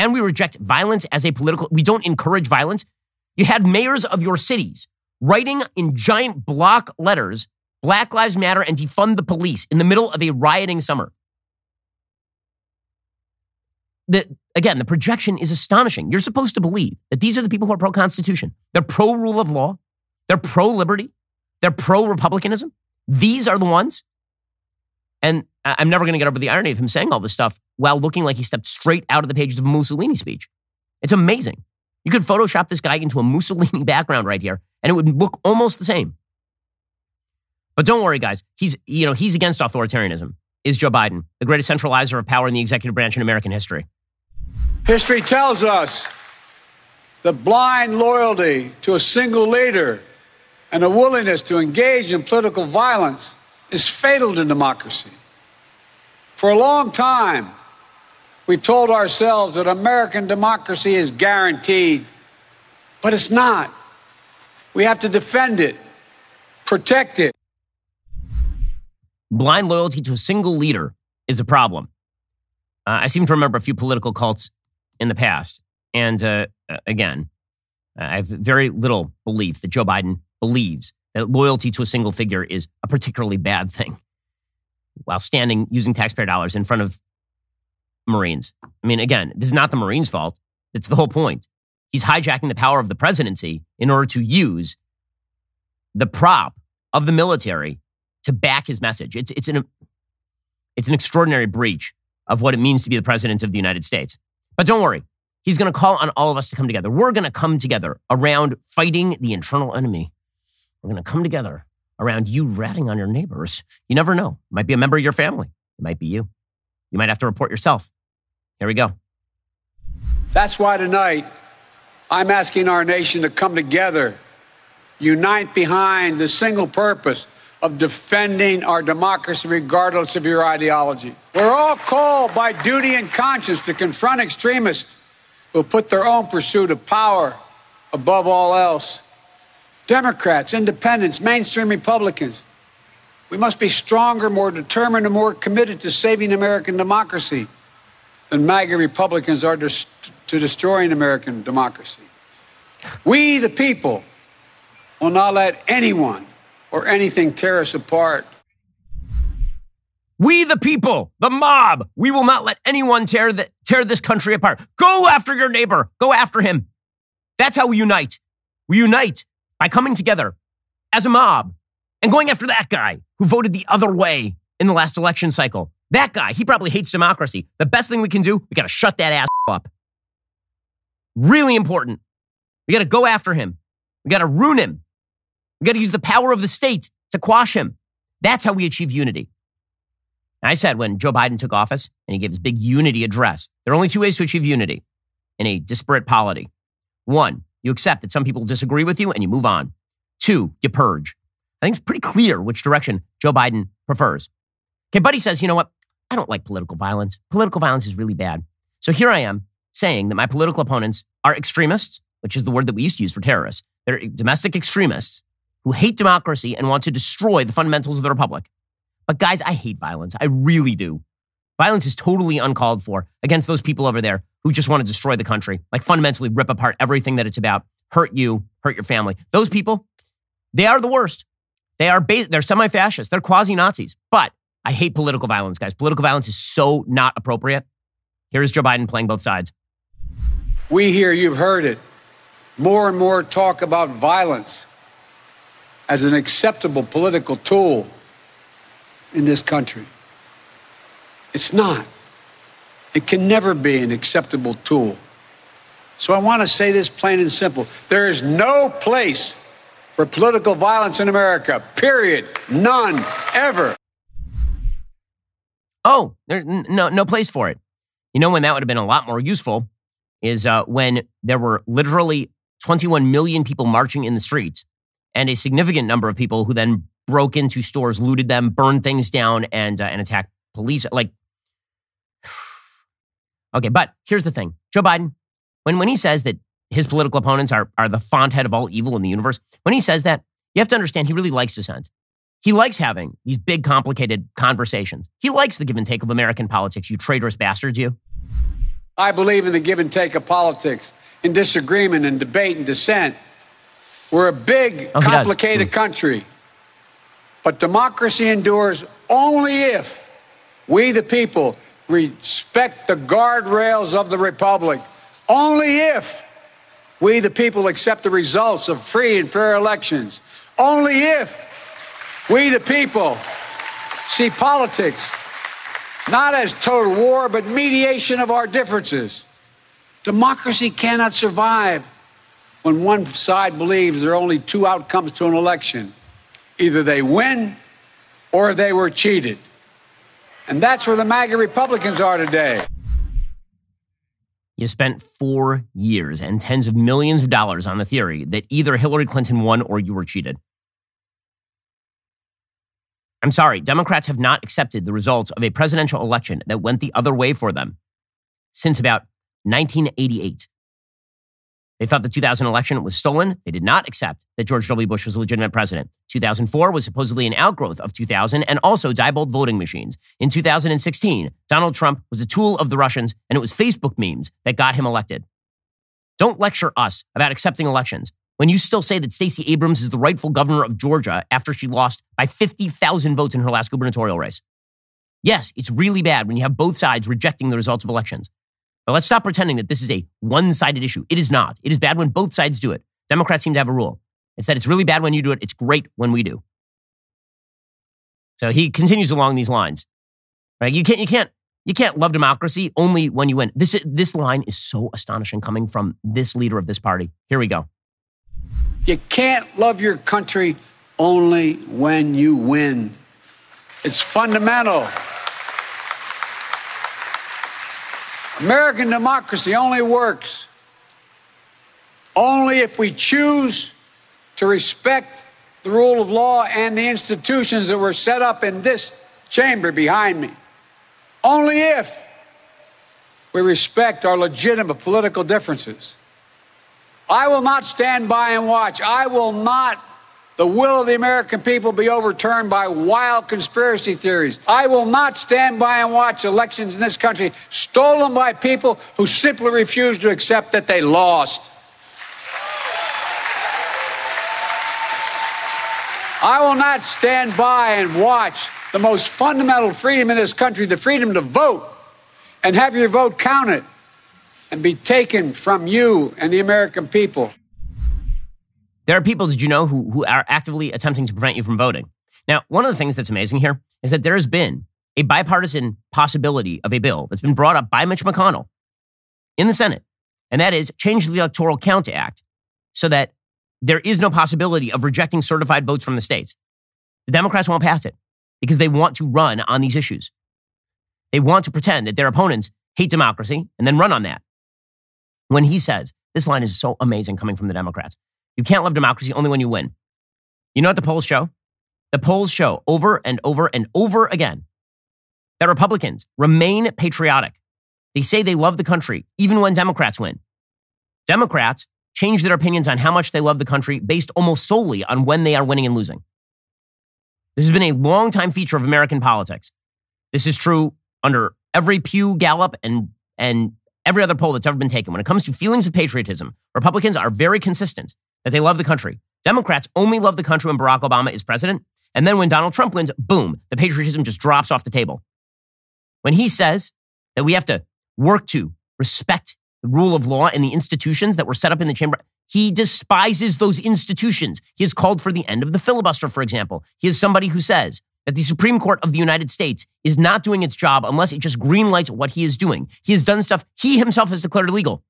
and we reject violence as a political, we don't encourage violence. You had mayors of your cities writing in giant block letters, Black Lives Matter and defund the police in the middle of a rioting summer. The, again, the projection is astonishing. You're supposed to believe that these are the people who are pro Constitution. They're pro rule of law. They're pro liberty. They're pro Republicanism. These are the ones. And I'm never going to get over the irony of him saying all this stuff while looking like he stepped straight out of the pages of a Mussolini speech. It's amazing. You could Photoshop this guy into a Mussolini background right here, and it would look almost the same. But don't worry, guys. He's, you know, he's against authoritarianism. Is Joe Biden, the greatest centralizer of power in the executive branch in American history? History tells us the blind loyalty to a single leader and a willingness to engage in political violence is fatal to democracy. For a long time, we've told ourselves that American democracy is guaranteed, but it's not. We have to defend it, protect it. Blind loyalty to a single leader is a problem. Uh, I seem to remember a few political cults in the past. And uh, again, I have very little belief that Joe Biden believes that loyalty to a single figure is a particularly bad thing while standing using taxpayer dollars in front of Marines. I mean, again, this is not the Marines' fault. It's the whole point. He's hijacking the power of the presidency in order to use the prop of the military to back his message. It's, it's, an, it's an extraordinary breach of what it means to be the president of the United States. But don't worry, he's going to call on all of us to come together. We're going to come together around fighting the internal enemy. We're going to come together around you ratting on your neighbors. You never know. It might be a member of your family. It might be you. You might have to report yourself. Here we go. That's why tonight I'm asking our nation to come together, unite behind the single purpose of defending our democracy regardless of your ideology. We're all called by duty and conscience to confront extremists who put their own pursuit of power above all else. Democrats, independents, mainstream Republicans. We must be stronger, more determined, and more committed to saving American democracy than MAGA Republicans are to, to destroying American democracy. We, the people, will not let anyone or anything tear us apart. We, the people, the mob, we will not let anyone tear, the, tear this country apart. Go after your neighbor. Go after him. That's how we unite. We unite by coming together as a mob and going after that guy who voted the other way in the last election cycle. That guy, he probably hates democracy. The best thing we can do, we got to shut that ass up. Really important. We got to go after him. We got to ruin him. We got to use the power of the state to quash him. That's how we achieve unity. I said when Joe Biden took office and he gave his big unity address, there are only two ways to achieve unity in a disparate polity. One, you accept that some people disagree with you and you move on. Two, you purge. I think it's pretty clear which direction Joe Biden prefers. Okay, Buddy says, you know what? I don't like political violence. Political violence is really bad. So here I am saying that my political opponents are extremists, which is the word that we used to use for terrorists. They're domestic extremists who hate democracy and want to destroy the fundamentals of the republic. But guys, I hate violence. I really do. Violence is totally uncalled for against those people over there who just want to destroy the country, like fundamentally rip apart everything that it's about, hurt you, hurt your family. Those people, they are the worst. They are they're semi-fascists. They're quasi-Nazis. But I hate political violence, guys. Political violence is so not appropriate. Here is Joe Biden playing both sides. We hear you've heard it. More and more talk about violence as an acceptable political tool in this country. It's not. It can never be an acceptable tool. So I want to say this plain and simple. There is no place for political violence in America, period. None, ever. Oh, there's no, no place for it. You know when that would have been a lot more useful is uh, when there were literally 21 million people marching in the streets and a significant number of people who then broke into stores, looted them, burned things down, and uh, and attacked police. Like, okay, but here's the thing: Joe Biden, when when he says that his political opponents are are the font head of all evil in the universe, when he says that, you have to understand he really likes dissent. He likes having these big, complicated conversations. He likes the give and take of American politics. You traitorous bastards, you. I believe in the give and take of politics, in disagreement and debate and dissent. We're a big, oh, complicated mm. country. But democracy endures only if we, the people, respect the guardrails of the Republic. Only if we, the people, accept the results of free and fair elections. Only if we, the people, see politics not as total war, but mediation of our differences. Democracy cannot survive when one side believes there are only two outcomes to an election either they win or they were cheated. And that's where the MAGA Republicans are today. You spent four years and tens of millions of dollars on the theory that either Hillary Clinton won or you were cheated. I'm sorry, Democrats have not accepted the results of a presidential election that went the other way for them since about 1988. They thought the 2000 election was stolen. They did not accept that George W. Bush was a legitimate president. 2004 was supposedly an outgrowth of 2000 and also Diebold voting machines. In 2016, Donald Trump was a tool of the Russians, and it was Facebook memes that got him elected. Don't lecture us about accepting elections when you still say that Stacey Abrams is the rightful governor of Georgia after she lost by 50,000 votes in her last gubernatorial race. Yes, it's really bad when you have both sides rejecting the results of elections. But let's stop pretending that this is a one sided issue. It is not. It is bad when both sides do it. Democrats seem to have a rule. It's that it's really bad when you do it, it's great when we do. So he continues along these lines. Right? You can't, you can't, you can't love democracy only when you win. This, this line is so astonishing coming from this leader of this party. Here we go. You can't love your country only when you win. It's fundamental. American democracy only works only if we choose to respect the rule of law and the institutions that were set up in this chamber behind me. Only if we respect our legitimate political differences. I will not stand by and watch. I will not the will of the American people be overturned by wild conspiracy theories. I will not stand by and watch elections in this country stolen by people who simply refuse to accept that they lost. I will not stand by and watch the most fundamental freedom in this country, the freedom to vote, and have your vote counted and be taken from you and the American people. There are people, did you know, who, who are actively attempting to prevent you from voting. Now, one of the things that's amazing here is that there has been a bipartisan possibility of a bill that's been brought up by Mitch McConnell in the Senate, and that is change the Electoral Count Act so that there is no possibility of rejecting certified votes from the states. The Democrats won't pass it because they want to run on these issues. They want to pretend that their opponents hate democracy and then run on that. When he says, this line is so amazing coming from the Democrats. You can't love democracy only when you win. You know what the polls show? The polls show over and over and over again that Republicans remain patriotic. They say they love the country even when Democrats win. Democrats change their opinions on how much they love the country based almost solely on when they are winning and losing. This has been a long-time feature of American politics. This is true under every Pew Gallup and, and every other poll that's ever been taken. When it comes to feelings of patriotism, Republicans are very consistent that they love the country. Democrats only love the country when Barack Obama is president. And then when Donald Trump wins, boom, the patriotism just drops off the table. When he says that we have to work to respect the rule of law and the institutions that were set up in the chamber, he despises those institutions. He has called for the end of the filibuster, for example. He is somebody who says that the Supreme Court of the United States is not doing its job unless it just greenlights what he is doing. He has done stuff he himself has declared illegal.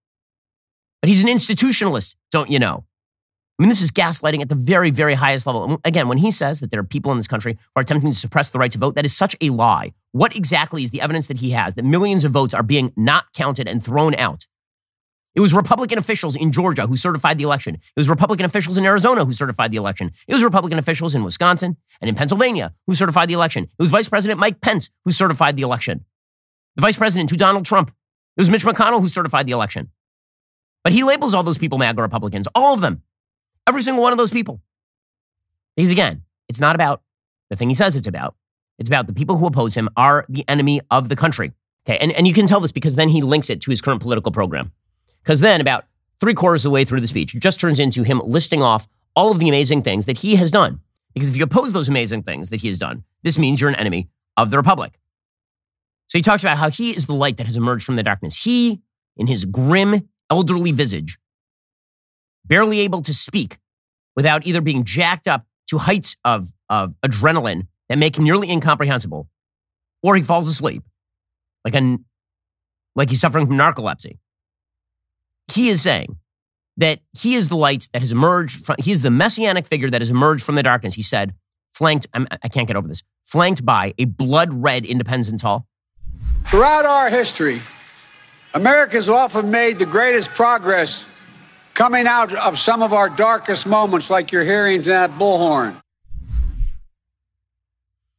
But he's an institutionalist, don't you know? I mean, this is gaslighting at the very, very highest level. Again, when he says that there are people in this country who are attempting to suppress the right to vote, that is such a lie. What exactly is the evidence that he has that millions of votes are being not counted and thrown out? It was Republican officials in Georgia who certified the election. It was Republican officials in Arizona who certified the election. It was Republican officials in Wisconsin and in Pennsylvania who certified the election. It was Vice President Mike Pence who certified the election. The Vice President to Donald Trump. It was Mitch McConnell who certified the election. But he labels all those people MAGA Republicans, all of them. Every single one of those people. Because again, it's not about the thing he says it's about. It's about the people who oppose him are the enemy of the country. Okay, and, and you can tell this because then he links it to his current political program. Because then, about three quarters of the way through the speech, it just turns into him listing off all of the amazing things that he has done. Because if you oppose those amazing things that he has done, this means you're an enemy of the Republic. So he talks about how he is the light that has emerged from the darkness. He, in his grim, elderly visage, barely able to speak without either being jacked up to heights of, of adrenaline that make him nearly incomprehensible, or he falls asleep, like, a, like he's suffering from narcolepsy. He is saying that he is the light that has emerged from, he is the messianic figure that has emerged from the darkness. He said, flanked, I'm, I can not get over this, flanked by a blood red Independence Hall. Throughout our history, America has often made the greatest progress coming out of some of our darkest moments, like you're hearing that bullhorn.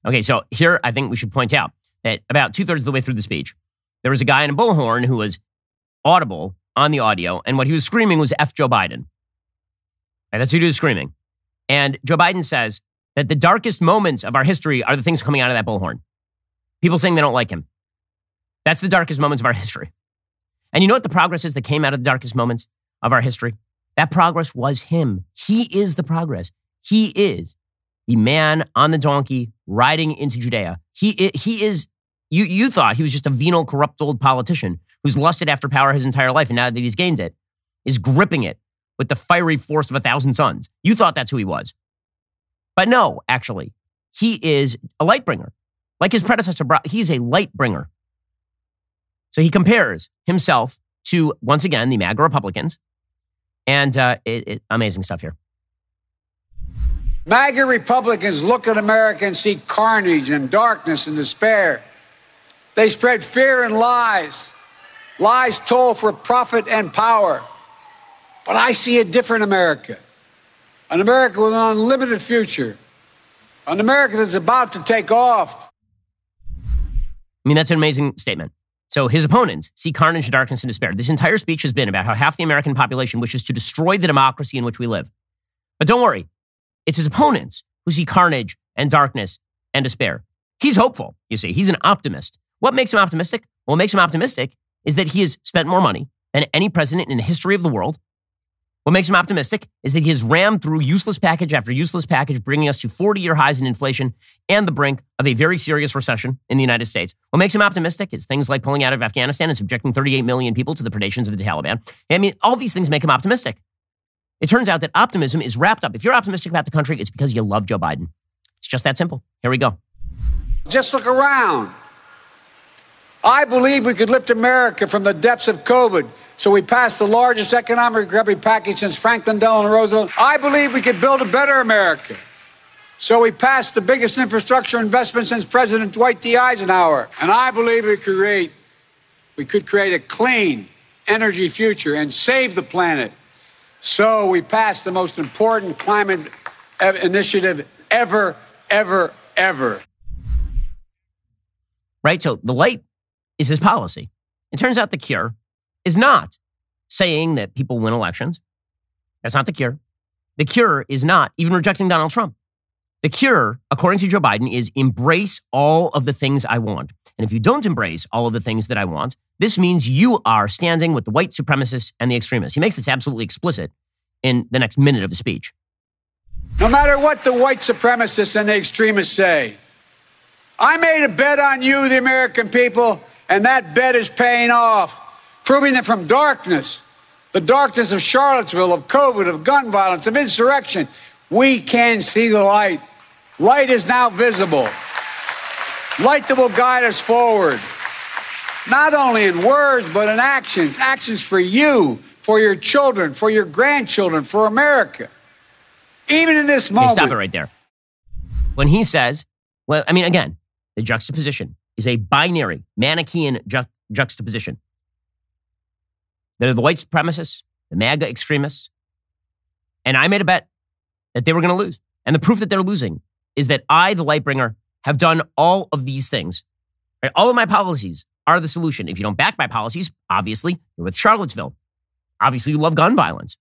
Okay, so here I think we should point out that about two thirds of the way through the speech, there was a guy in a bullhorn who was audible on the audio, and what he was screaming was F Joe Biden. Right, that's who he was screaming. And Joe Biden says that the darkest moments of our history are the things coming out of that bullhorn. People saying they don't like him. That's the darkest moments of our history. And you know what the progress is that came out of the darkest moments of our history? That progress was him. He is the progress. He is the man on the donkey riding into Judea. He, he is, you, you thought he was just a venal, corrupt old politician who's lusted after power his entire life, and now that he's gained it, is gripping it with the fiery force of a thousand suns. You thought that's who he was. But no, actually, he is a light bringer. Like his predecessor, he's a light bringer. So he compares himself to, once again, the MAGA Republicans. And uh, it, it, amazing stuff here. MAGA Republicans look at America and see carnage and darkness and despair. They spread fear and lies, lies told for profit and power. But I see a different America an America with an unlimited future, an America that's about to take off. I mean, that's an amazing statement. So his opponents see carnage, darkness, and despair. This entire speech has been about how half the American population wishes to destroy the democracy in which we live. But don't worry, it's his opponents who see carnage and darkness and despair. He's hopeful, you see. He's an optimist. What makes him optimistic? What makes him optimistic is that he has spent more money than any president in the history of the world. What makes him optimistic is that he has rammed through useless package after useless package, bringing us to 40 year highs in inflation and the brink of a very serious recession in the United States. What makes him optimistic is things like pulling out of Afghanistan and subjecting 38 million people to the predations of the Taliban. I mean, all these things make him optimistic. It turns out that optimism is wrapped up. If you're optimistic about the country, it's because you love Joe Biden. It's just that simple. Here we go. Just look around. I believe we could lift America from the depths of COVID so we passed the largest economic recovery package since Franklin Delano Roosevelt. I believe we could build a better America. So we passed the biggest infrastructure investment since President Dwight D. Eisenhower. And I believe we could create, we could create a clean energy future and save the planet. So we passed the most important climate initiative ever, ever, ever. Right? So the light is his policy. It turns out the cure is not saying that people win elections. That's not the cure. The cure is not even rejecting Donald Trump. The cure, according to Joe Biden, is embrace all of the things I want. And if you don't embrace all of the things that I want, this means you are standing with the white supremacists and the extremists. He makes this absolutely explicit in the next minute of the speech. No matter what the white supremacists and the extremists say, I made a bet on you, the American people, and that bet is paying off proving that from darkness, the darkness of Charlottesville, of COVID, of gun violence, of insurrection, we can see the light. Light is now visible. Light that will guide us forward, not only in words, but in actions. Actions for you, for your children, for your grandchildren, for America. Even in this moment. stop it right there. When he says, well, I mean, again, the juxtaposition is a binary, Manichaean ju- juxtaposition. They're the white supremacists, the MAGA extremists. And I made a bet that they were going to lose. And the proof that they're losing is that I, the Lightbringer, have done all of these things. Right? All of my policies are the solution. If you don't back my policies, obviously, you're with Charlottesville. Obviously, you love gun violence.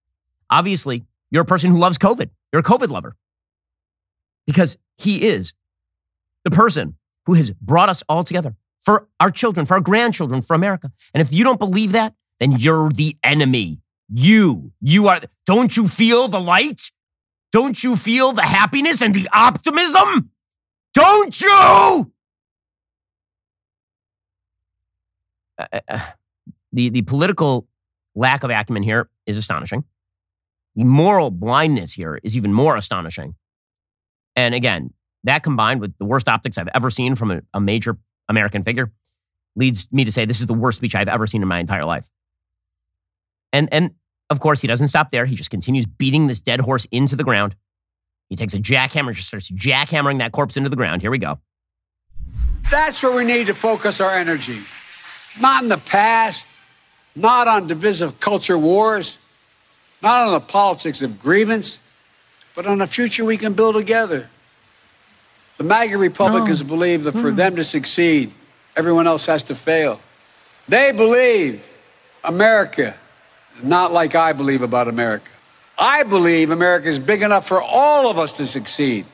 Obviously, you're a person who loves COVID. You're a COVID lover. Because he is the person who has brought us all together for our children, for our grandchildren, for America. And if you don't believe that, then you're the enemy. You, you are, don't you feel the light? Don't you feel the happiness and the optimism? Don't you? uh, uh, the, the political lack of acumen here is astonishing. The moral blindness here is even more astonishing. And again, that combined with the worst optics I've ever seen from a, a major American figure leads me to say this is the worst speech I've ever seen in my entire life. And, and of course, he doesn't stop there. He just continues beating this dead horse into the ground. He takes a jackhammer and just starts jackhammering that corpse into the ground. Here we go. That's where we need to focus our energy. Not in the past, not on divisive culture wars, not on the politics of grievance, but on a future we can build together. The MAGA Republicans no. believe that for mm. them to succeed, everyone else has to fail. They believe America not like I believe about America. I believe America is big enough for all of us to succeed.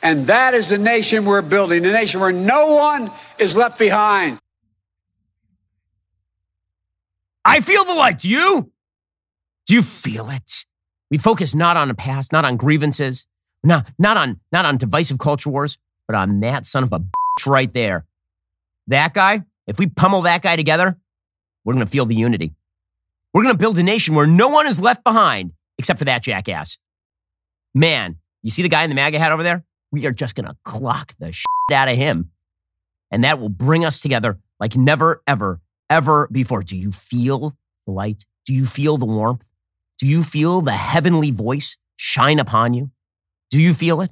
And that is the nation we're building, a nation where no one is left behind. I feel the light. Do you? Do you feel it? We focus not on the past, not on grievances, not, not on not on divisive culture wars, but on that son of a bitch right there. That guy, if we pummel that guy together, we're going to feel the unity. We're going to build a nation where no one is left behind except for that jackass. Man, you see the guy in the MAGA hat over there? We are just going to clock the shit out of him. And that will bring us together like never, ever, ever before. Do you feel the light? Do you feel the warmth? Do you feel the heavenly voice shine upon you? Do you feel it?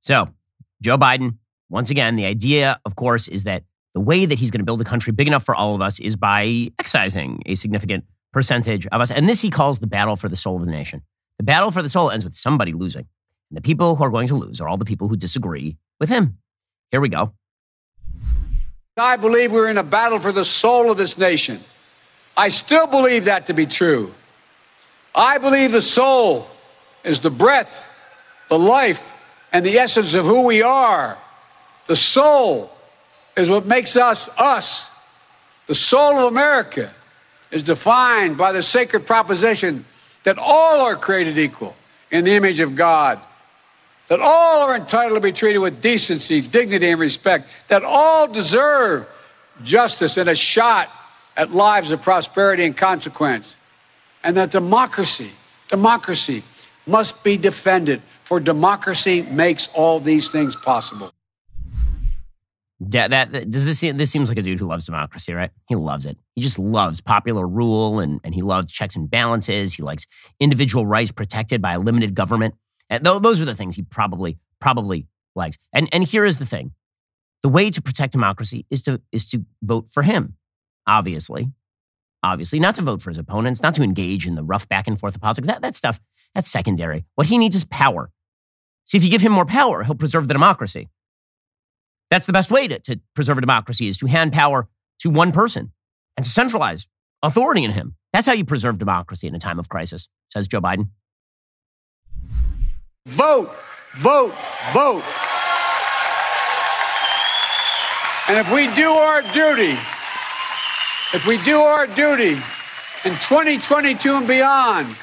So, Joe Biden, once again, the idea, of course, is that the way that he's going to build a country big enough for all of us is by excising a significant percentage of us. And this he calls the battle for the soul of the nation. The battle for the soul ends with somebody losing. And the people who are going to lose are all the people who disagree with him. Here we go. I believe we're in a battle for the soul of this nation. I still believe that to be true. I believe the soul is the breath, the life, and the essence of who we are. The soul is what makes us us. The soul of America is defined by the sacred proposition that all are created equal in the image of God, that all are entitled to be treated with decency, dignity, and respect, that all deserve justice and a shot at lives of prosperity and consequence, and that democracy, democracy must be defended, for democracy makes all these things possible that, that does this this seems like a dude who loves democracy, right? He loves it. He just loves popular rule and and he loves checks and balances. He likes individual rights protected by a limited government. And th- those are the things he probably probably likes. And and here is the thing: the way to protect democracy is to is to vote for him. Obviously, obviously, not to vote for his opponents, not to engage in the rough back and forth of politics. That that stuff that's secondary. What he needs is power. See, if you give him more power, he'll preserve the democracy. That's the best way to, to preserve a democracy is to hand power to one person and to centralize authority in him. That's how you preserve democracy in a time of crisis, says Joe Biden. Vote, vote, vote. And if we do our duty, if we do our duty in 2022 and beyond,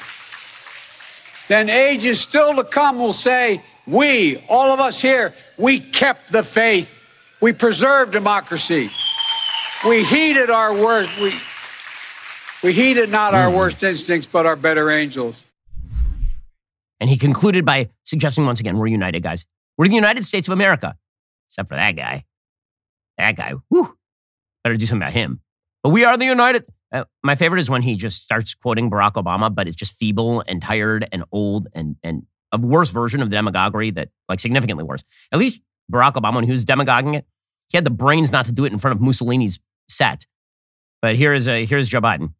then ages still to come will say, we, all of us here, we kept the faith. We preserved democracy. We heeded our worst. We, we heeded not our hmm. worst instincts, but our better angels. And he concluded by suggesting once again, we're united, guys. We're the United States of America. Except for that guy. That guy, whew, better do something about him. But we are the United. Uh, my favorite is when he just starts quoting Barack Obama, but it's just feeble and tired and old and, and a worse version of demagoguery that, like, significantly worse. At least Barack Obama, when he was demagoguing it, he had the brains not to do it in front of Mussolini's set. But here is a here's Joe Biden.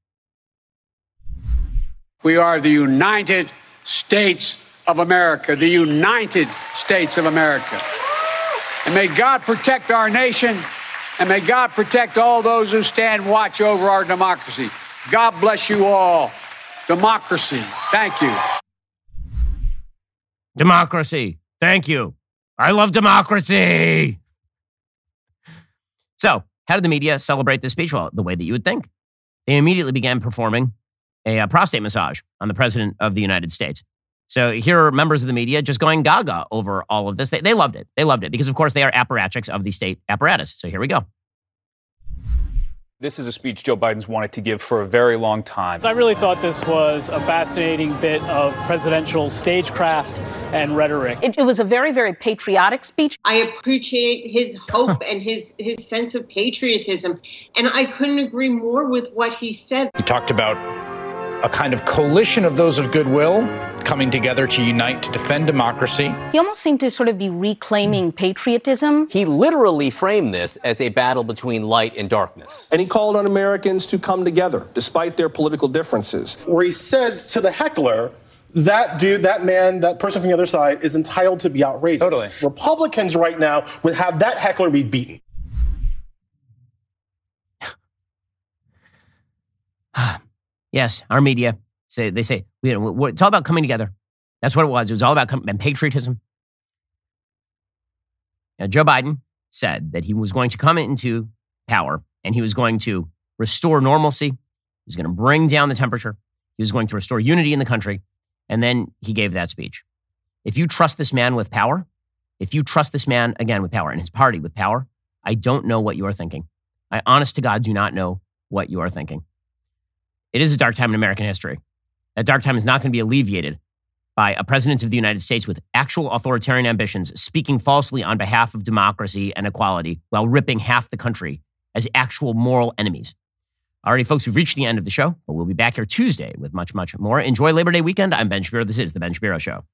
We are the United States of America, the United States of America. And may God protect our nation, and may God protect all those who stand watch over our democracy. God bless you all. Democracy. Thank you. Democracy. Thank you. I love democracy. So, how did the media celebrate this speech? Well, the way that you would think. They immediately began performing a, a prostate massage on the president of the United States. So here are members of the media just going gaga over all of this. They, they loved it. They loved it because, of course, they are apparatchiks of the state apparatus. So here we go. This is a speech Joe Biden's wanted to give for a very long time. I really thought this was a fascinating bit of presidential stagecraft and rhetoric. It, it was a very, very patriotic speech. I appreciate his hope and his, his sense of patriotism. And I couldn't agree more with what he said. He talked about a kind of coalition of those of goodwill coming together to unite to defend democracy. He almost seemed to sort of be reclaiming hmm. patriotism. He literally framed this as a battle between light and darkness. And he called on Americans to come together despite their political differences. Where he says to the heckler, that dude, that man, that person from the other side is entitled to be outraged. Totally. Republicans right now would have that heckler be beaten. Ah. Yes, our media say they say it's all about coming together. That's what it was. It was all about com- and patriotism. Now, Joe Biden said that he was going to come into power and he was going to restore normalcy. He was going to bring down the temperature. He was going to restore unity in the country. And then he gave that speech. If you trust this man with power, if you trust this man again with power and his party with power, I don't know what you are thinking. I honest to God do not know what you are thinking. It is a dark time in American history. That dark time is not going to be alleviated by a president of the United States with actual authoritarian ambitions speaking falsely on behalf of democracy and equality while ripping half the country as actual moral enemies. Alrighty, folks, we've reached the end of the show, but we'll be back here Tuesday with much, much more. Enjoy Labor Day weekend. I'm Ben Shapiro. This is The Ben Shapiro Show.